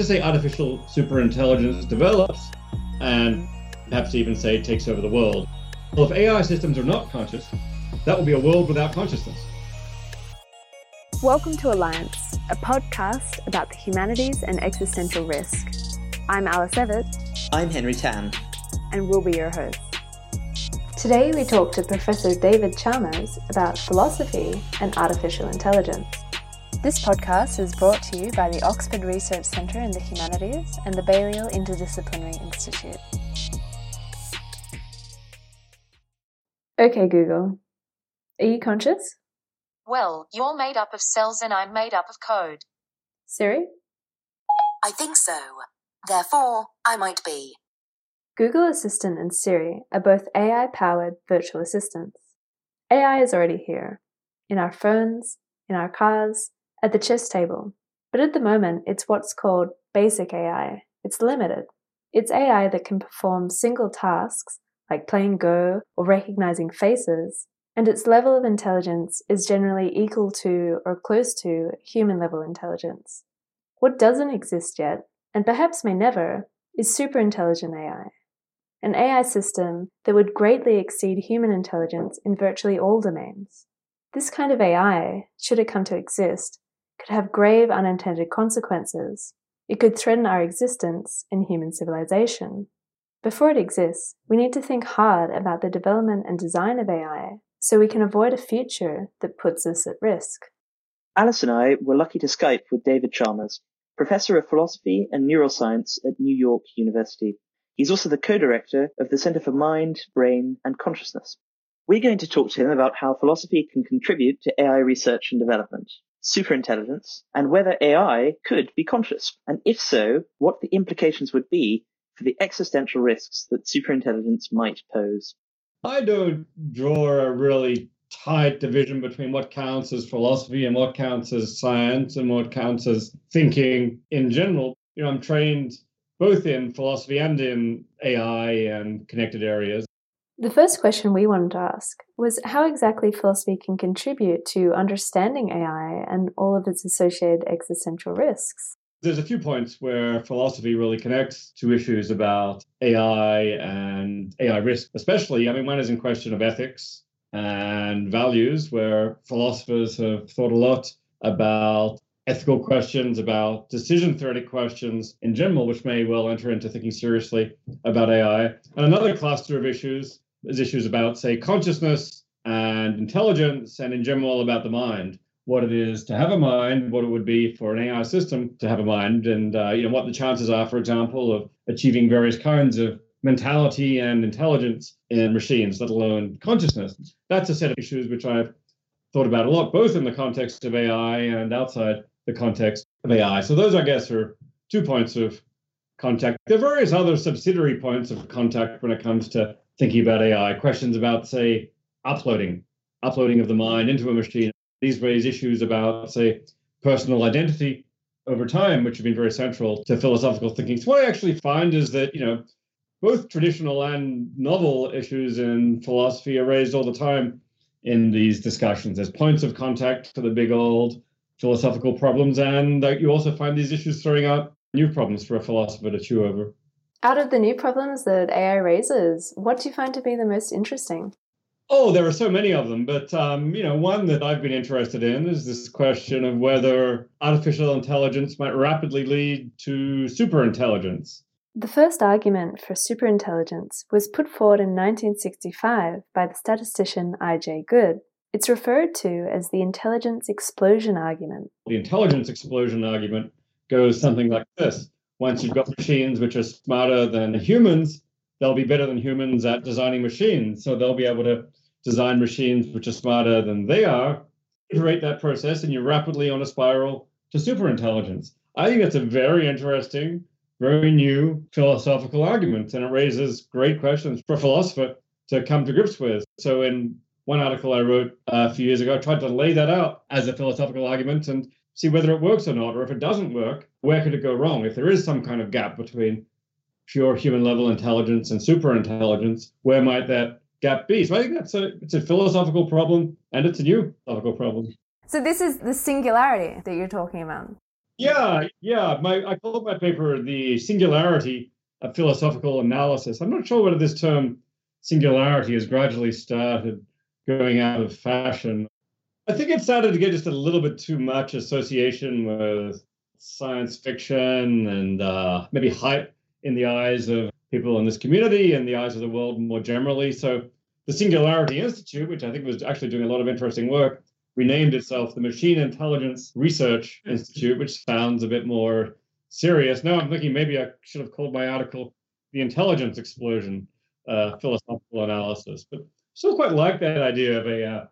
just say artificial superintelligence develops and perhaps even say takes over the world. Well, if AI systems are not conscious, that will be a world without consciousness. Welcome to Alliance, a podcast about the humanities and existential risk. I'm Alice Evett. I'm Henry Tan. And we'll be your hosts. Today we talk to Professor David Chalmers about philosophy and artificial intelligence. This podcast is brought to you by the Oxford Research Centre in the Humanities and the Balliol Interdisciplinary Institute. Okay, Google. Are you conscious? Well, you're made up of cells and I'm made up of code. Siri? I think so. Therefore, I might be. Google Assistant and Siri are both AI powered virtual assistants. AI is already here in our phones, in our cars, at the chess table. But at the moment, it's what's called basic AI. It's limited. It's AI that can perform single tasks, like playing Go or recognizing faces, and its level of intelligence is generally equal to or close to human level intelligence. What doesn't exist yet, and perhaps may never, is superintelligent AI. An AI system that would greatly exceed human intelligence in virtually all domains. This kind of AI, should it come to exist, could have grave unintended consequences. It could threaten our existence in human civilization. Before it exists, we need to think hard about the development and design of AI so we can avoid a future that puts us at risk. Alice and I were lucky to Skype with David Chalmers, Professor of Philosophy and Neuroscience at New York University. He's also the co-director of the Center for Mind, Brain and Consciousness. We're going to talk to him about how philosophy can contribute to AI research and development, superintelligence, and whether AI could be conscious, and if so, what the implications would be for the existential risks that superintelligence might pose. I don't draw a really tight division between what counts as philosophy and what counts as science and what counts as thinking in general. You know, I'm trained both in philosophy and in AI and connected areas. The first question we wanted to ask was how exactly philosophy can contribute to understanding AI and all of its associated existential risks. There's a few points where philosophy really connects to issues about AI and AI risk, especially. I mean, one is in question of ethics and values, where philosophers have thought a lot about ethical questions, about decision theoretic questions in general, which may well enter into thinking seriously about AI. And another cluster of issues is issues about, say, consciousness and intelligence, and in general about the mind. What it is to have a mind, what it would be for an AI system to have a mind, and uh, you know what the chances are, for example, of achieving various kinds of mentality and intelligence in machines, let alone consciousness. That's a set of issues which I've thought about a lot, both in the context of AI and outside the context of AI. So those, I guess, are two points of contact. There are various other subsidiary points of contact when it comes to thinking about AI, questions about, say, uploading, uploading of the mind into a machine. These raise issues about, say, personal identity over time, which have been very central to philosophical thinking. So what I actually find is that, you know, both traditional and novel issues in philosophy are raised all the time in these discussions as points of contact for the big old philosophical problems. And that you also find these issues throwing up new problems for a philosopher to chew over. Out of the new problems that AI raises, what do you find to be the most interesting? Oh, there are so many of them, but um, you know, one that I've been interested in is this question of whether artificial intelligence might rapidly lead to superintelligence. The first argument for superintelligence was put forward in 1965 by the statistician I.J. Good. It's referred to as the intelligence explosion argument. The intelligence explosion argument goes something like this once you've got machines which are smarter than humans, they'll be better than humans at designing machines. So they'll be able to design machines which are smarter than they are, iterate that process, and you're rapidly on a spiral to superintelligence. I think that's a very interesting, very new philosophical argument, and it raises great questions for a philosopher to come to grips with. So, in one article I wrote uh, a few years ago, I tried to lay that out as a philosophical argument and see whether it works or not, or if it doesn't work, where could it go wrong? If there is some kind of gap between pure human level intelligence and super intelligence, where might that gap be? So I think that's a it's a philosophical problem and it's a new philosophical problem. So this is the singularity that you're talking about. Yeah, yeah. My I called my paper the singularity of philosophical analysis. I'm not sure whether this term singularity has gradually started going out of fashion. I think it started to get just a little bit too much association with science fiction and uh, maybe hype in the eyes of people in this community and the eyes of the world more generally. So the Singularity Institute, which I think was actually doing a lot of interesting work, renamed itself the Machine Intelligence Research Institute, which sounds a bit more serious. Now I'm thinking maybe I should have called my article The Intelligence Explosion uh, Philosophical Analysis. But still quite like that idea of a uh,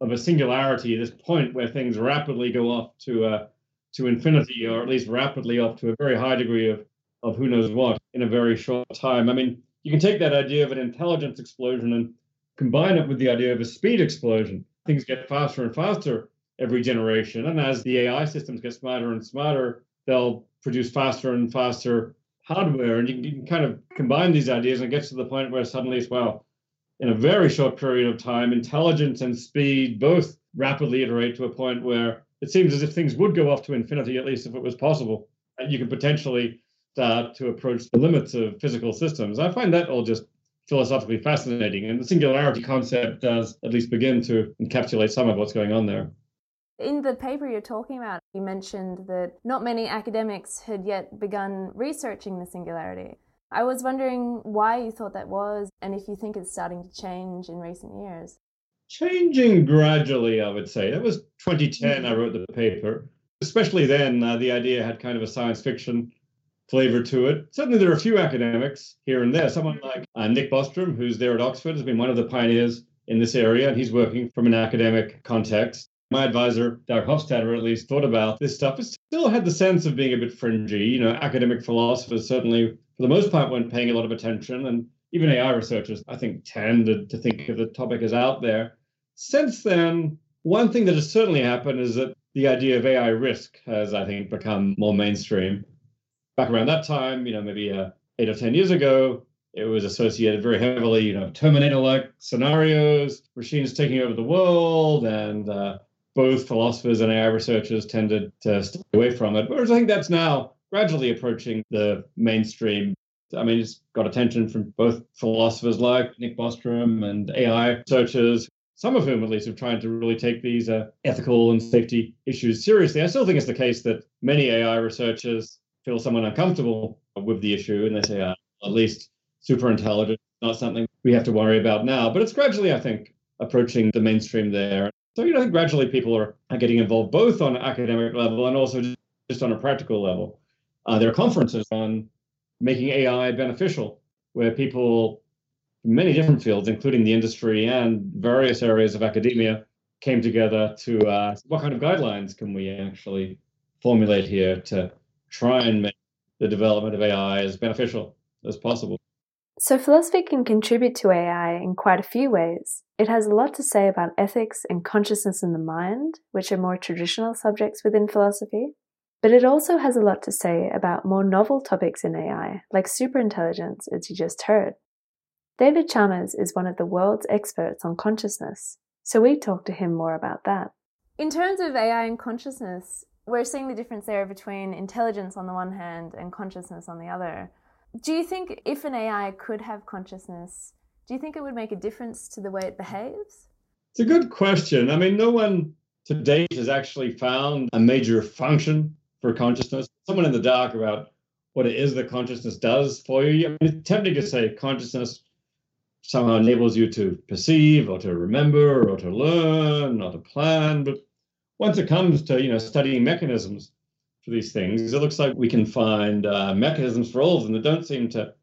of a singularity, this point where things rapidly go off to uh, to infinity, or at least rapidly off to a very high degree of of who knows what in a very short time. I mean, you can take that idea of an intelligence explosion and combine it with the idea of a speed explosion. Things get faster and faster every generation, and as the AI systems get smarter and smarter, they'll produce faster and faster hardware, and you can, you can kind of combine these ideas and it gets to the point where suddenly it's well in a very short period of time, intelligence and speed both rapidly iterate to a point where it seems as if things would go off to infinity, at least if it was possible. And you could potentially start to approach the limits of physical systems. I find that all just philosophically fascinating. And the singularity concept does at least begin to encapsulate some of what's going on there. In the paper you're talking about, you mentioned that not many academics had yet begun researching the singularity. I was wondering why you thought that was, and if you think it's starting to change in recent years. Changing gradually, I would say. That was 2010, I wrote the paper. Especially then, uh, the idea had kind of a science fiction flavor to it. Certainly, there are a few academics here and there. Someone like uh, Nick Bostrom, who's there at Oxford, has been one of the pioneers in this area, and he's working from an academic context. My advisor, Doug Hofstadter, at least thought about this stuff. It still had the sense of being a bit fringy. You know, academic philosophers certainly for the most part, weren't paying a lot of attention. And even AI researchers, I think, tended to think of the topic as out there. Since then, one thing that has certainly happened is that the idea of AI risk has, I think, become more mainstream. Back around that time, you know, maybe uh, eight or 10 years ago, it was associated very heavily, you know, Terminator-like scenarios, machines taking over the world, and uh, both philosophers and AI researchers tended to stay away from it. Whereas I think that's now gradually approaching the mainstream. I mean, it's got attention from both philosophers like Nick Bostrom and AI researchers, some of whom at least are trying to really take these uh, ethical and safety issues seriously. I still think it's the case that many AI researchers feel somewhat uncomfortable with the issue and they say, uh, at least super intelligent, not something we have to worry about now. But it's gradually, I think, approaching the mainstream there. So, you know, gradually people are, are getting involved both on an academic level and also just on a practical level. Uh, there are conferences on making AI beneficial, where people from many different fields, including the industry and various areas of academia, came together to uh, what kind of guidelines can we actually formulate here to try and make the development of AI as beneficial as possible. So, philosophy can contribute to AI in quite a few ways. It has a lot to say about ethics and consciousness in the mind, which are more traditional subjects within philosophy. But it also has a lot to say about more novel topics in AI, like superintelligence, as you just heard. David Chalmers is one of the world's experts on consciousness, so we talked to him more about that. In terms of AI and consciousness, we're seeing the difference there between intelligence on the one hand and consciousness on the other. Do you think if an AI could have consciousness, do you think it would make a difference to the way it behaves? It's a good question. I mean, no one to date has actually found a major function for consciousness, someone in the dark about what it is that consciousness does for you. I mean, it's tempting to say consciousness somehow enables you to perceive or to remember or to learn or to plan. But once it comes to you know studying mechanisms for these things, it looks like we can find uh, mechanisms for all of them that don't seem to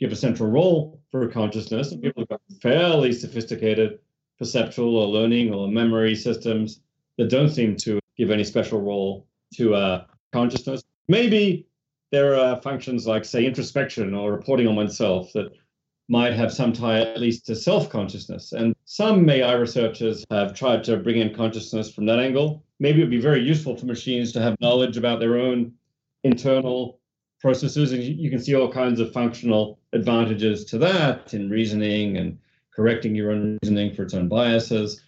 give a central role for consciousness. And people have got fairly sophisticated perceptual or learning or memory systems that don't seem to give any special role to uh, consciousness. Maybe there are functions like, say, introspection or reporting on oneself that might have some tie at least to self consciousness. And some AI researchers have tried to bring in consciousness from that angle. Maybe it would be very useful for machines to have knowledge about their own internal processes. And you can see all kinds of functional advantages to that in reasoning and correcting your own reasoning for its own biases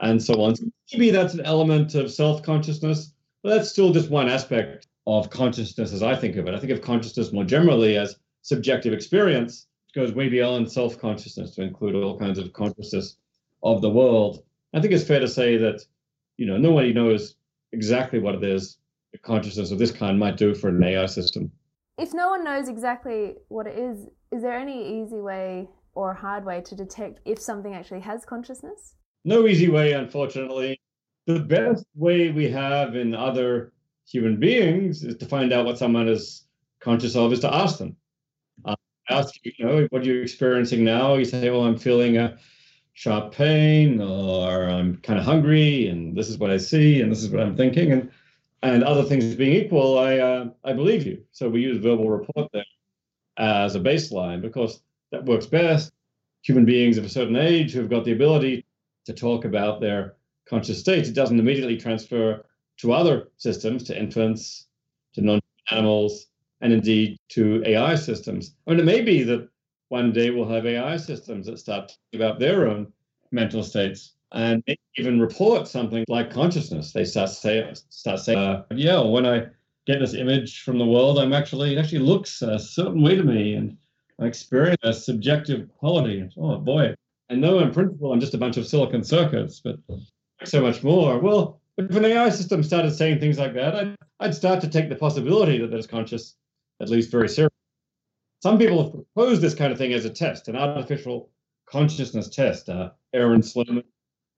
and so on. So maybe that's an element of self consciousness but that's still just one aspect of consciousness as I think of it. I think of consciousness more generally as subjective experience, which goes way beyond self consciousness to include all kinds of consciousness of the world. I think it's fair to say that, you know, nobody knows exactly what it is a consciousness of this kind might do for an AI system. If no one knows exactly what it is, is there any easy way or hard way to detect if something actually has consciousness? No easy way, unfortunately. The best way we have in other human beings is to find out what someone is conscious of is to ask them. Uh, ask you, you know, what are you experiencing now? You say, well, I'm feeling a sharp pain, or I'm kind of hungry, and this is what I see, and this is what I'm thinking, and and other things being equal, I uh, I believe you. So we use verbal report there as a baseline because that works best. Human beings of a certain age who have got the ability to talk about their conscious states, it doesn't immediately transfer to other systems, to infants, to non animals, and indeed to AI systems. I mean, it may be that one day we'll have AI systems that start talking about their own mental states and even report something like consciousness. They start say start saying, uh, "Yeah, when I get this image from the world, I'm actually it actually looks a certain way to me, and I experience a subjective quality." Oh boy! I know in principle I'm just a bunch of silicon circuits, but so much more. Well, if an AI system started saying things like that, I'd, I'd start to take the possibility that it's conscious, at least very seriously. Some people have proposed this kind of thing as a test, an artificial consciousness test. Uh, Aaron Sloman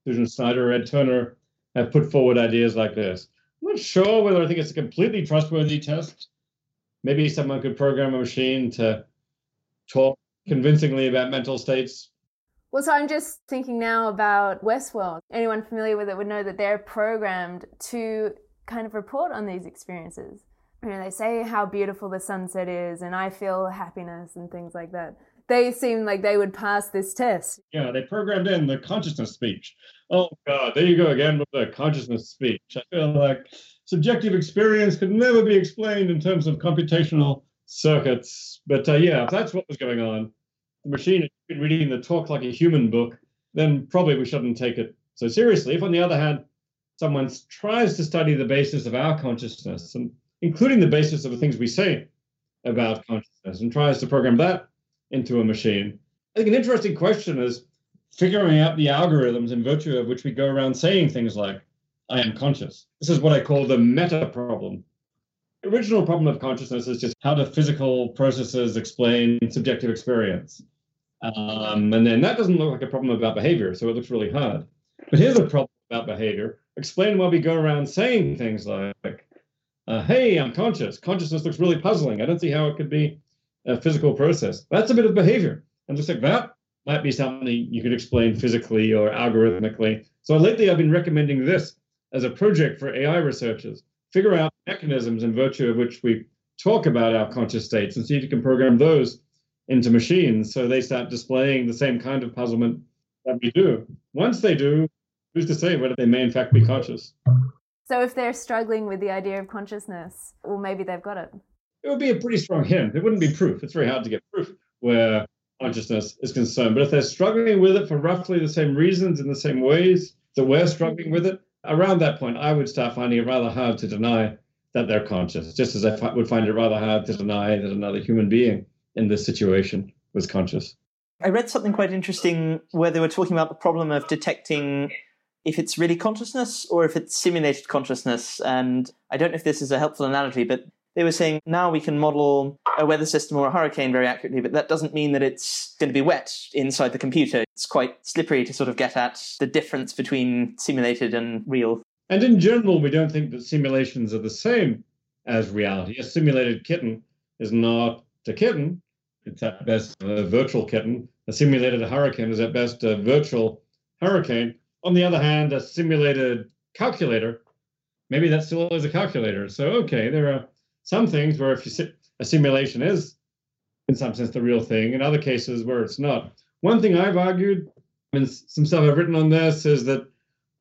Susan Schneider, Ed Turner have put forward ideas like this. I'm not sure whether I think it's a completely trustworthy test. Maybe someone could program a machine to talk convincingly about mental states. Well, so I'm just thinking now about Westworld. Anyone familiar with it would know that they're programmed to kind of report on these experiences. You know, they say how beautiful the sunset is, and I feel happiness and things like that they seem like they would pass this test. Yeah, they programmed in the consciousness speech. Oh God, there you go again with the consciousness speech. I feel like subjective experience could never be explained in terms of computational circuits. But uh, yeah, that's what was going on. The machine reading the Talk Like a Human book, then probably we shouldn't take it so seriously. If, on the other hand, someone tries to study the basis of our consciousness, and including the basis of the things we say about consciousness, and tries to program that into a machine. I think an interesting question is figuring out the algorithms in virtue of which we go around saying things like, I am conscious. This is what I call the meta problem. The original problem of consciousness is just how do physical processes explain subjective experience? Um, and then that doesn't look like a problem about behavior, so it looks really hard. But here's a problem about behavior. Explain why we go around saying things like, uh, hey, I'm conscious. Consciousness looks really puzzling. I don't see how it could be a physical process. That's a bit of behavior. And just like that might be something you could explain physically or algorithmically. So lately I've been recommending this as a project for AI researchers. Figure out mechanisms in virtue of which we talk about our conscious states and see if you can program those into machines so they start displaying the same kind of puzzlement that we do. Once they do, who's to say whether they may in fact be conscious? So if they're struggling with the idea of consciousness, well, maybe they've got it it would be a pretty strong hint. It wouldn't be proof. It's very hard to get proof where consciousness is concerned. But if they're struggling with it for roughly the same reasons in the same ways that we're struggling with it, around that point, I would start finding it rather hard to deny that they're conscious, just as I would find it rather hard to deny that another human being in this situation was conscious. I read something quite interesting where they were talking about the problem of detecting if it's really consciousness or if it's simulated consciousness. And I don't know if this is a helpful analogy, but they were saying now we can model a weather system or a hurricane very accurately, but that doesn't mean that it's going to be wet inside the computer. It's quite slippery to sort of get at the difference between simulated and real. And in general, we don't think that simulations are the same as reality. A simulated kitten is not a kitten, it's at best a virtual kitten. A simulated hurricane is at best a virtual hurricane. On the other hand, a simulated calculator, maybe that still is a calculator. So, okay, there are some things where if you a simulation is in some sense the real thing, in other cases where it's not. One thing I've argued, and some stuff I've written on this, is that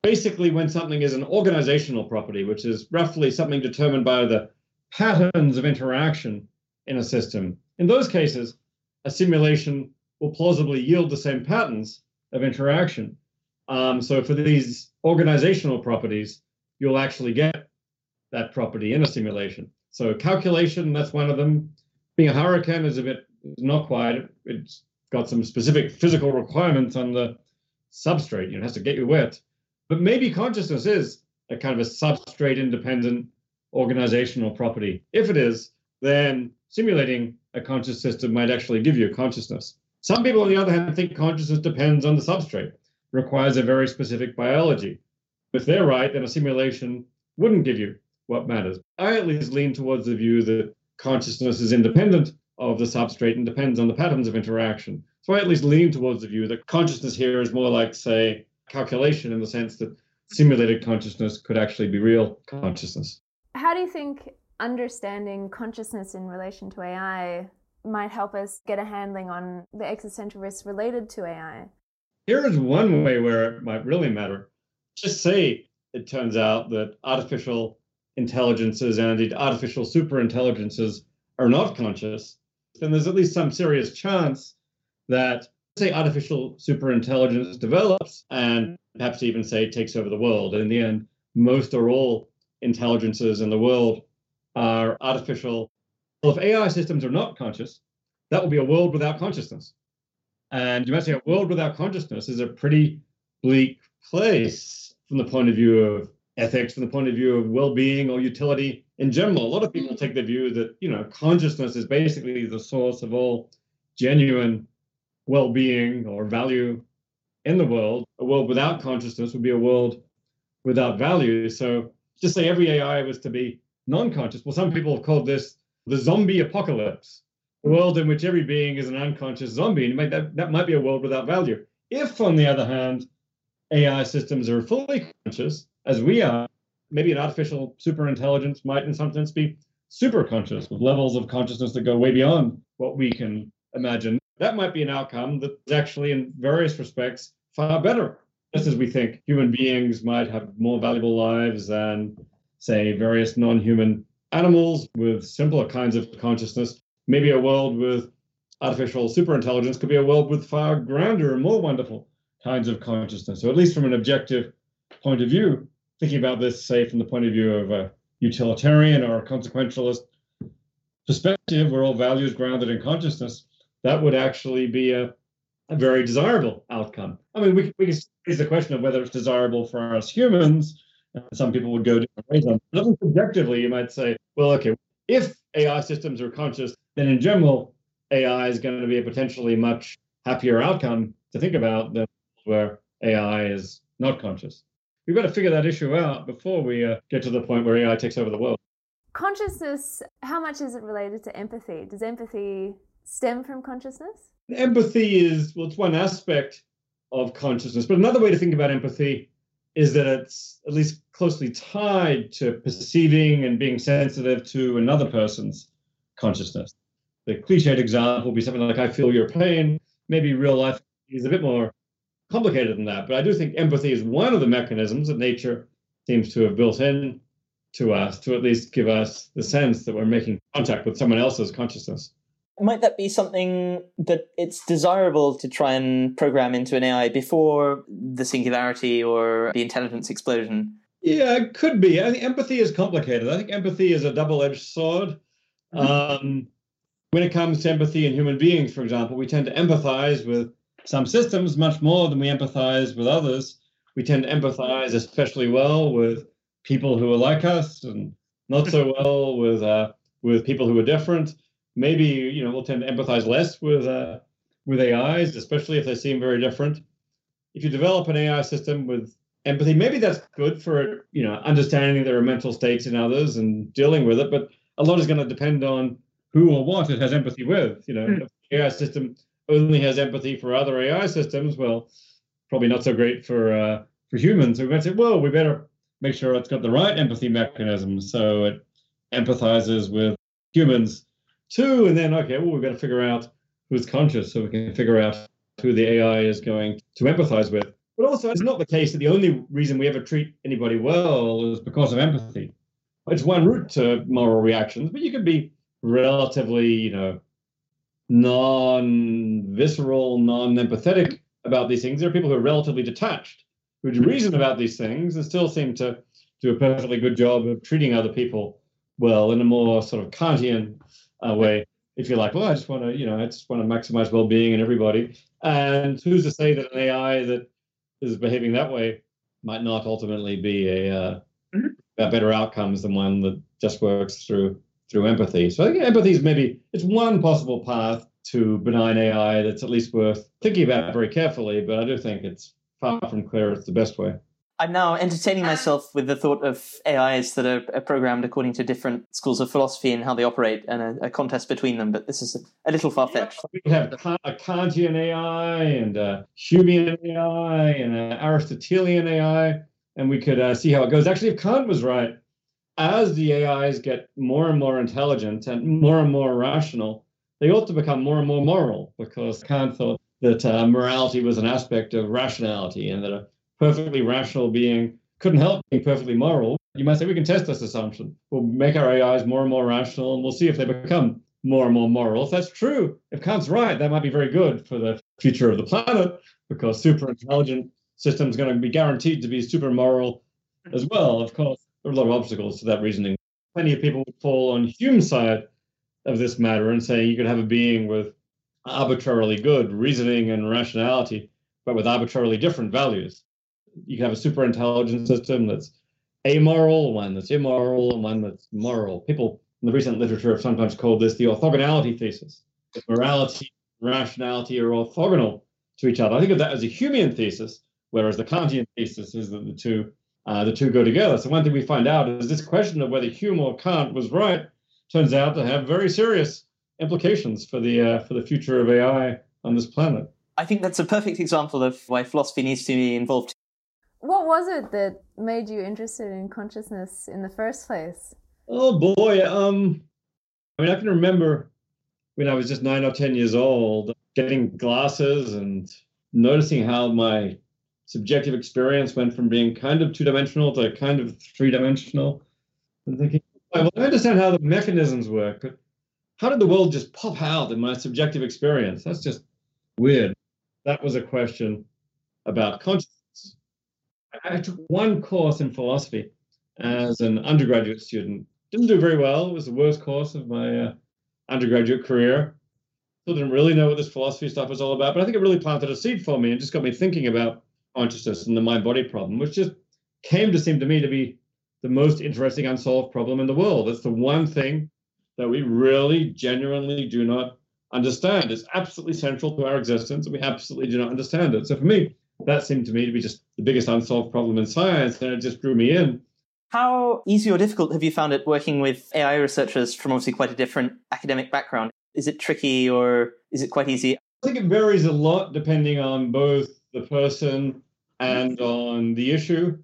basically when something is an organizational property, which is roughly something determined by the patterns of interaction in a system, in those cases, a simulation will plausibly yield the same patterns of interaction. Um, so for these organizational properties, you'll actually get that property in a simulation. So calculation, that's one of them. Being a hurricane is a bit not quite. It's got some specific physical requirements on the substrate. You know, it has to get you wet. But maybe consciousness is a kind of a substrate independent organizational property. If it is, then simulating a conscious system might actually give you consciousness. Some people, on the other hand, think consciousness depends on the substrate, requires a very specific biology. If they're right, then a simulation wouldn't give you what matters. I at least lean towards the view that consciousness is independent of the substrate and depends on the patterns of interaction. So I at least lean towards the view that consciousness here is more like, say, calculation in the sense that simulated consciousness could actually be real consciousness. How do you think understanding consciousness in relation to AI might help us get a handling on the existential risks related to AI? Here is one way where it might really matter. Just say it turns out that artificial intelligences and indeed artificial superintelligences are not conscious, then there's at least some serious chance that, say, artificial superintelligence develops and perhaps even say takes over the world. And in the end, most or all intelligences in the world are artificial. Well, if AI systems are not conscious, that will be a world without consciousness. And you might say a world without consciousness is a pretty bleak place from the point of view of ethics, from the point of view of well-being or utility in general. A lot of people mm-hmm. take the view that you know consciousness is basically the source of all genuine well-being or value in the world. A world without consciousness would be a world without value. So just say every AI was to be non-conscious. Well, some people have called this the zombie apocalypse, a world in which every being is an unconscious zombie. And that, that might be a world without value. If, on the other hand, AI systems are fully conscious, as we are, maybe an artificial superintelligence might in some sense be super conscious with levels of consciousness that go way beyond what we can imagine. That might be an outcome that's actually, in various respects, far better. Just as we think human beings might have more valuable lives than, say, various non human animals with simpler kinds of consciousness, maybe a world with artificial superintelligence could be a world with far grander and more wonderful kinds of consciousness. So, at least from an objective point of view, thinking about this, say, from the point of view of a utilitarian or a consequentialist perspective, where all values grounded in consciousness, that would actually be a, a very desirable outcome. I mean, we, we can raise the question of whether it's desirable for us humans. Some people would go different ways on. But subjectively, you might say, well, okay, if AI systems are conscious, then in general, AI is going to be a potentially much happier outcome to think about than where AI is not conscious. We've got to figure that issue out before we uh, get to the point where AI takes over the world. Consciousness, how much is it related to empathy? Does empathy stem from consciousness? Empathy is, well, it's one aspect of consciousness, but another way to think about empathy is that it's at least closely tied to perceiving and being sensitive to another person's consciousness. The cliched example would be something like, I feel your pain. Maybe real life is a bit more complicated than that, but I do think empathy is one of the mechanisms that nature seems to have built in to us to at least give us the sense that we're making contact with someone else's consciousness. Might that be something that it's desirable to try and program into an AI before the singularity or the intelligence explosion? Yeah, it could be. I think empathy is complicated. I think empathy is a double edged sword. Mm-hmm. Um, when it comes to empathy in human beings, for example, we tend to empathize with some systems much more than we empathize with others. We tend to empathize especially well with people who are like us and not so well with uh, with people who are different maybe you know we'll tend to empathize less with uh, with AIs, especially if they seem very different. If you develop an AI system with empathy, maybe that's good for you know understanding their mental states in others and dealing with it. But a lot is going to depend on who or what it has empathy with. You know, mm. if the AI system only has empathy for other AI systems, well, probably not so great for uh, for humans. So we might say, well, we better make sure it's got the right empathy mechanism so it empathizes with humans two, and then okay, well, we've got to figure out who's conscious so we can figure out who the AI is going to empathize with. But also, it's not the case that the only reason we ever treat anybody well is because of empathy. It's one route to moral reactions, but you can be relatively, you know, non-visceral, non-empathetic about these things. There are people who are relatively detached, who reason about these things and still seem to do a perfectly good job of treating other people well in a more sort of Kantian uh, way. If you're like, well, I just want to, you know, I just want to maximize well-being in everybody. And who's to say that an AI that is behaving that way might not ultimately be a, uh, a better outcomes than one that just works through through empathy. So I think empathy is maybe it's one possible path to benign AI that's at least worth thinking about very carefully. But I do think it's far from clear it's the best way. I'm now entertaining myself with the thought of AIs that are, are programmed according to different schools of philosophy and how they operate, and a, a contest between them. But this is a, a little far fetched. We have a Kantian AI and a Humean AI and an Aristotelian AI, and we could uh, see how it goes. Actually, if Kant was right, as the AIs get more and more intelligent and more and more rational, they ought to become more and more moral because Kant thought that uh, morality was an aspect of rationality and that a perfectly rational being couldn't help being perfectly moral. You might say we can test this assumption. We'll make our AIs more and more rational and we'll see if they become more and more moral. If that's true, if Kant's right, that might be very good for the future of the planet because super intelligent systems going to be guaranteed to be super moral as well. Of course, there are a lot of obstacles to that reasoning. Plenty of people would fall on Hume's side of this matter and say you could have a being with arbitrarily good reasoning and rationality, but with arbitrarily different values. You can have a super intelligent system that's amoral, one that's immoral, and one that's moral. People in the recent literature have sometimes called this the orthogonality thesis. That morality and rationality are orthogonal to each other. I think of that as a Humean thesis, whereas the Kantian thesis is that the two uh, the two go together. So one thing we find out is this question of whether Hume or Kant was right turns out to have very serious implications for the uh, for the future of AI on this planet. I think that's a perfect example of why philosophy needs to be involved. What was it that made you interested in consciousness in the first place? Oh boy, um, I mean, I can remember when I was just nine or ten years old, getting glasses and noticing how my subjective experience went from being kind of two-dimensional to kind of three-dimensional, and thinking, well, I understand how the mechanisms work, but how did the world just pop out in my subjective experience? That's just weird. That was a question about consciousness. I took one course in philosophy as an undergraduate student. Didn't do very well. It was the worst course of my uh, undergraduate career. Still didn't really know what this philosophy stuff was all about, but I think it really planted a seed for me and just got me thinking about consciousness and the mind-body problem, which just came to seem to me to be the most interesting unsolved problem in the world. It's the one thing that we really genuinely do not understand. It's absolutely central to our existence, and we absolutely do not understand it. So for me, that seemed to me to be just the biggest unsolved problem in science, and it just drew me in. How easy or difficult have you found it working with AI researchers from obviously quite a different academic background? Is it tricky or is it quite easy? I think it varies a lot depending on both the person and on the issue.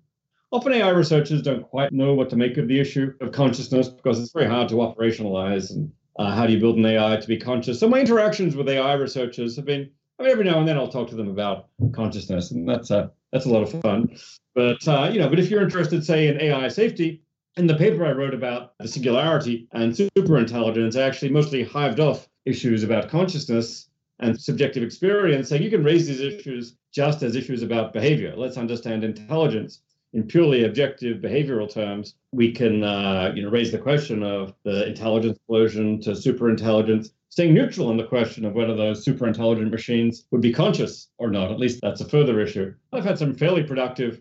Often AI researchers don't quite know what to make of the issue of consciousness because it's very hard to operationalize and uh, how do you build an AI to be conscious. So my interactions with AI researchers have been, I mean, every now and then I'll talk to them about consciousness, and that's a that's a lot of fun. But uh, you know, but if you're interested, say, in AI safety, in the paper I wrote about the singularity and superintelligence, I actually mostly hived off issues about consciousness and subjective experience, saying you can raise these issues just as issues about behavior. Let's understand intelligence in purely objective behavioral terms. We can, uh, you know, raise the question of the intelligence explosion to superintelligence, staying neutral on the question of whether those superintelligent machines would be conscious or not. At least that's a further issue. I've had some fairly productive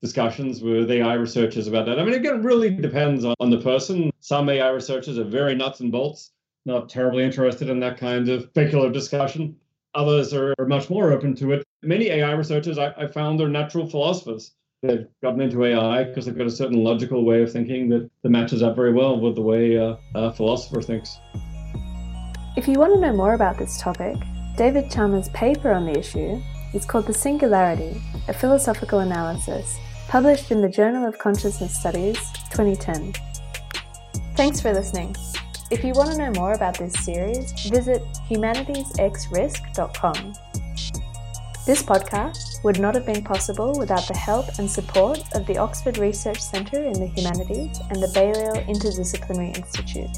discussions with AI researchers about that. I mean, again, it really depends on, on the person. Some AI researchers are very nuts and bolts, not terribly interested in that kind of speculative discussion. Others are much more open to it. Many AI researchers I, I found are natural philosophers. They've gotten into AI because they've got a certain logical way of thinking that, that matches up very well with the way uh, a philosopher thinks. If you want to know more about this topic, David Chalmers' paper on the issue is called The Singularity, a Philosophical Analysis, published in the Journal of Consciousness Studies, 2010. Thanks for listening. If you want to know more about this series, visit humanitiesxrisk.com. This podcast would not have been possible without the help and support of the Oxford Research Centre in the Humanities and the Balliol Interdisciplinary Institute.